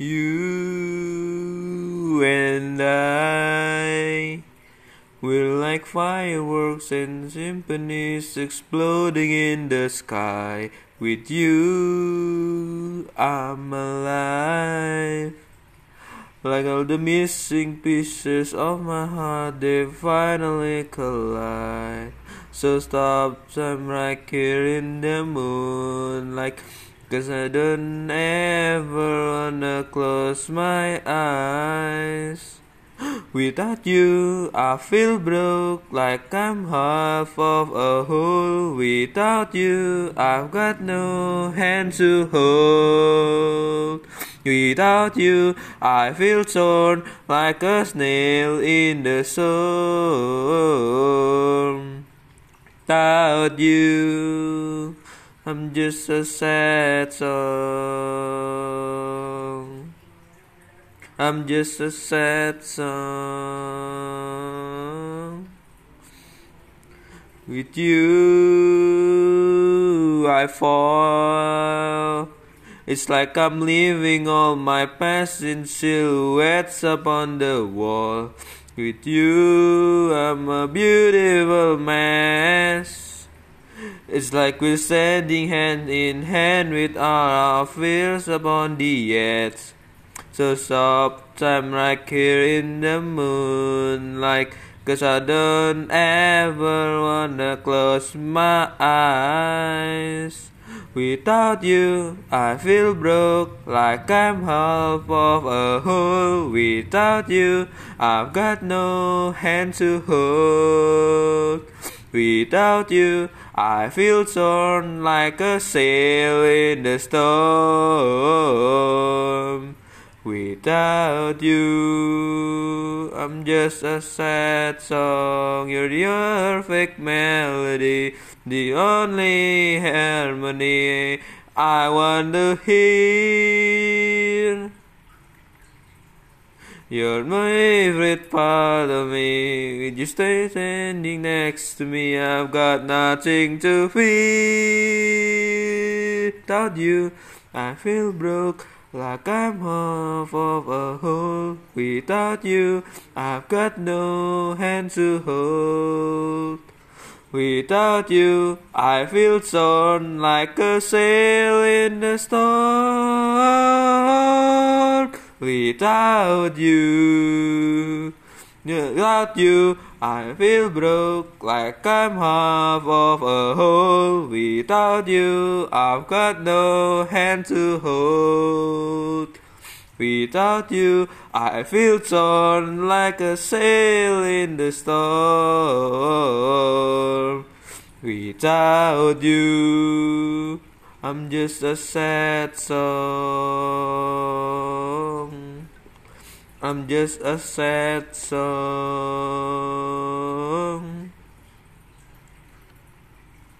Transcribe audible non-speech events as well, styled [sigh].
You and I we're like fireworks and symphonies exploding in the sky. With you, I'm alive. Like all the missing pieces of my heart, they finally collide. So stop time right here in the moon, like, cause I don't ever wanna close my eyes. [gasps] Without you, I feel broke like I'm half of a whole. Without you, I've got no hand to hold. Without you, I feel torn like a snail in the storm. Without you, I'm just a sad song. I'm just a sad song. With you, I fall. It's like I'm leaving all my past in silhouettes upon the wall. With you, I'm a beautiful mess. It's like we're standing hand in hand with our fears upon the edge. So stop time right here in the moonlight. Cause I don't ever wanna close my eyes. Without you, I feel broke like I'm half of a whole. Without you, I've got no hand to hold. Without you, I feel torn like a sail in the storm. Without you, I'm just a sad song. You're the perfect melody, the only harmony I want to hear. You're my favorite part of me. When you stay standing next to me, I've got nothing to fear. Without you, I feel broke like I'm half of a whole. Without you, I've got no hand to hold. Without you, I feel torn like a sail in the storm. Without you, without you, I feel broke like I'm half of a whole. Without you, I've got no hand to hold. Without you, I feel torn like a sail in the storm. Without you, I'm just a sad song. I'm just a sad song.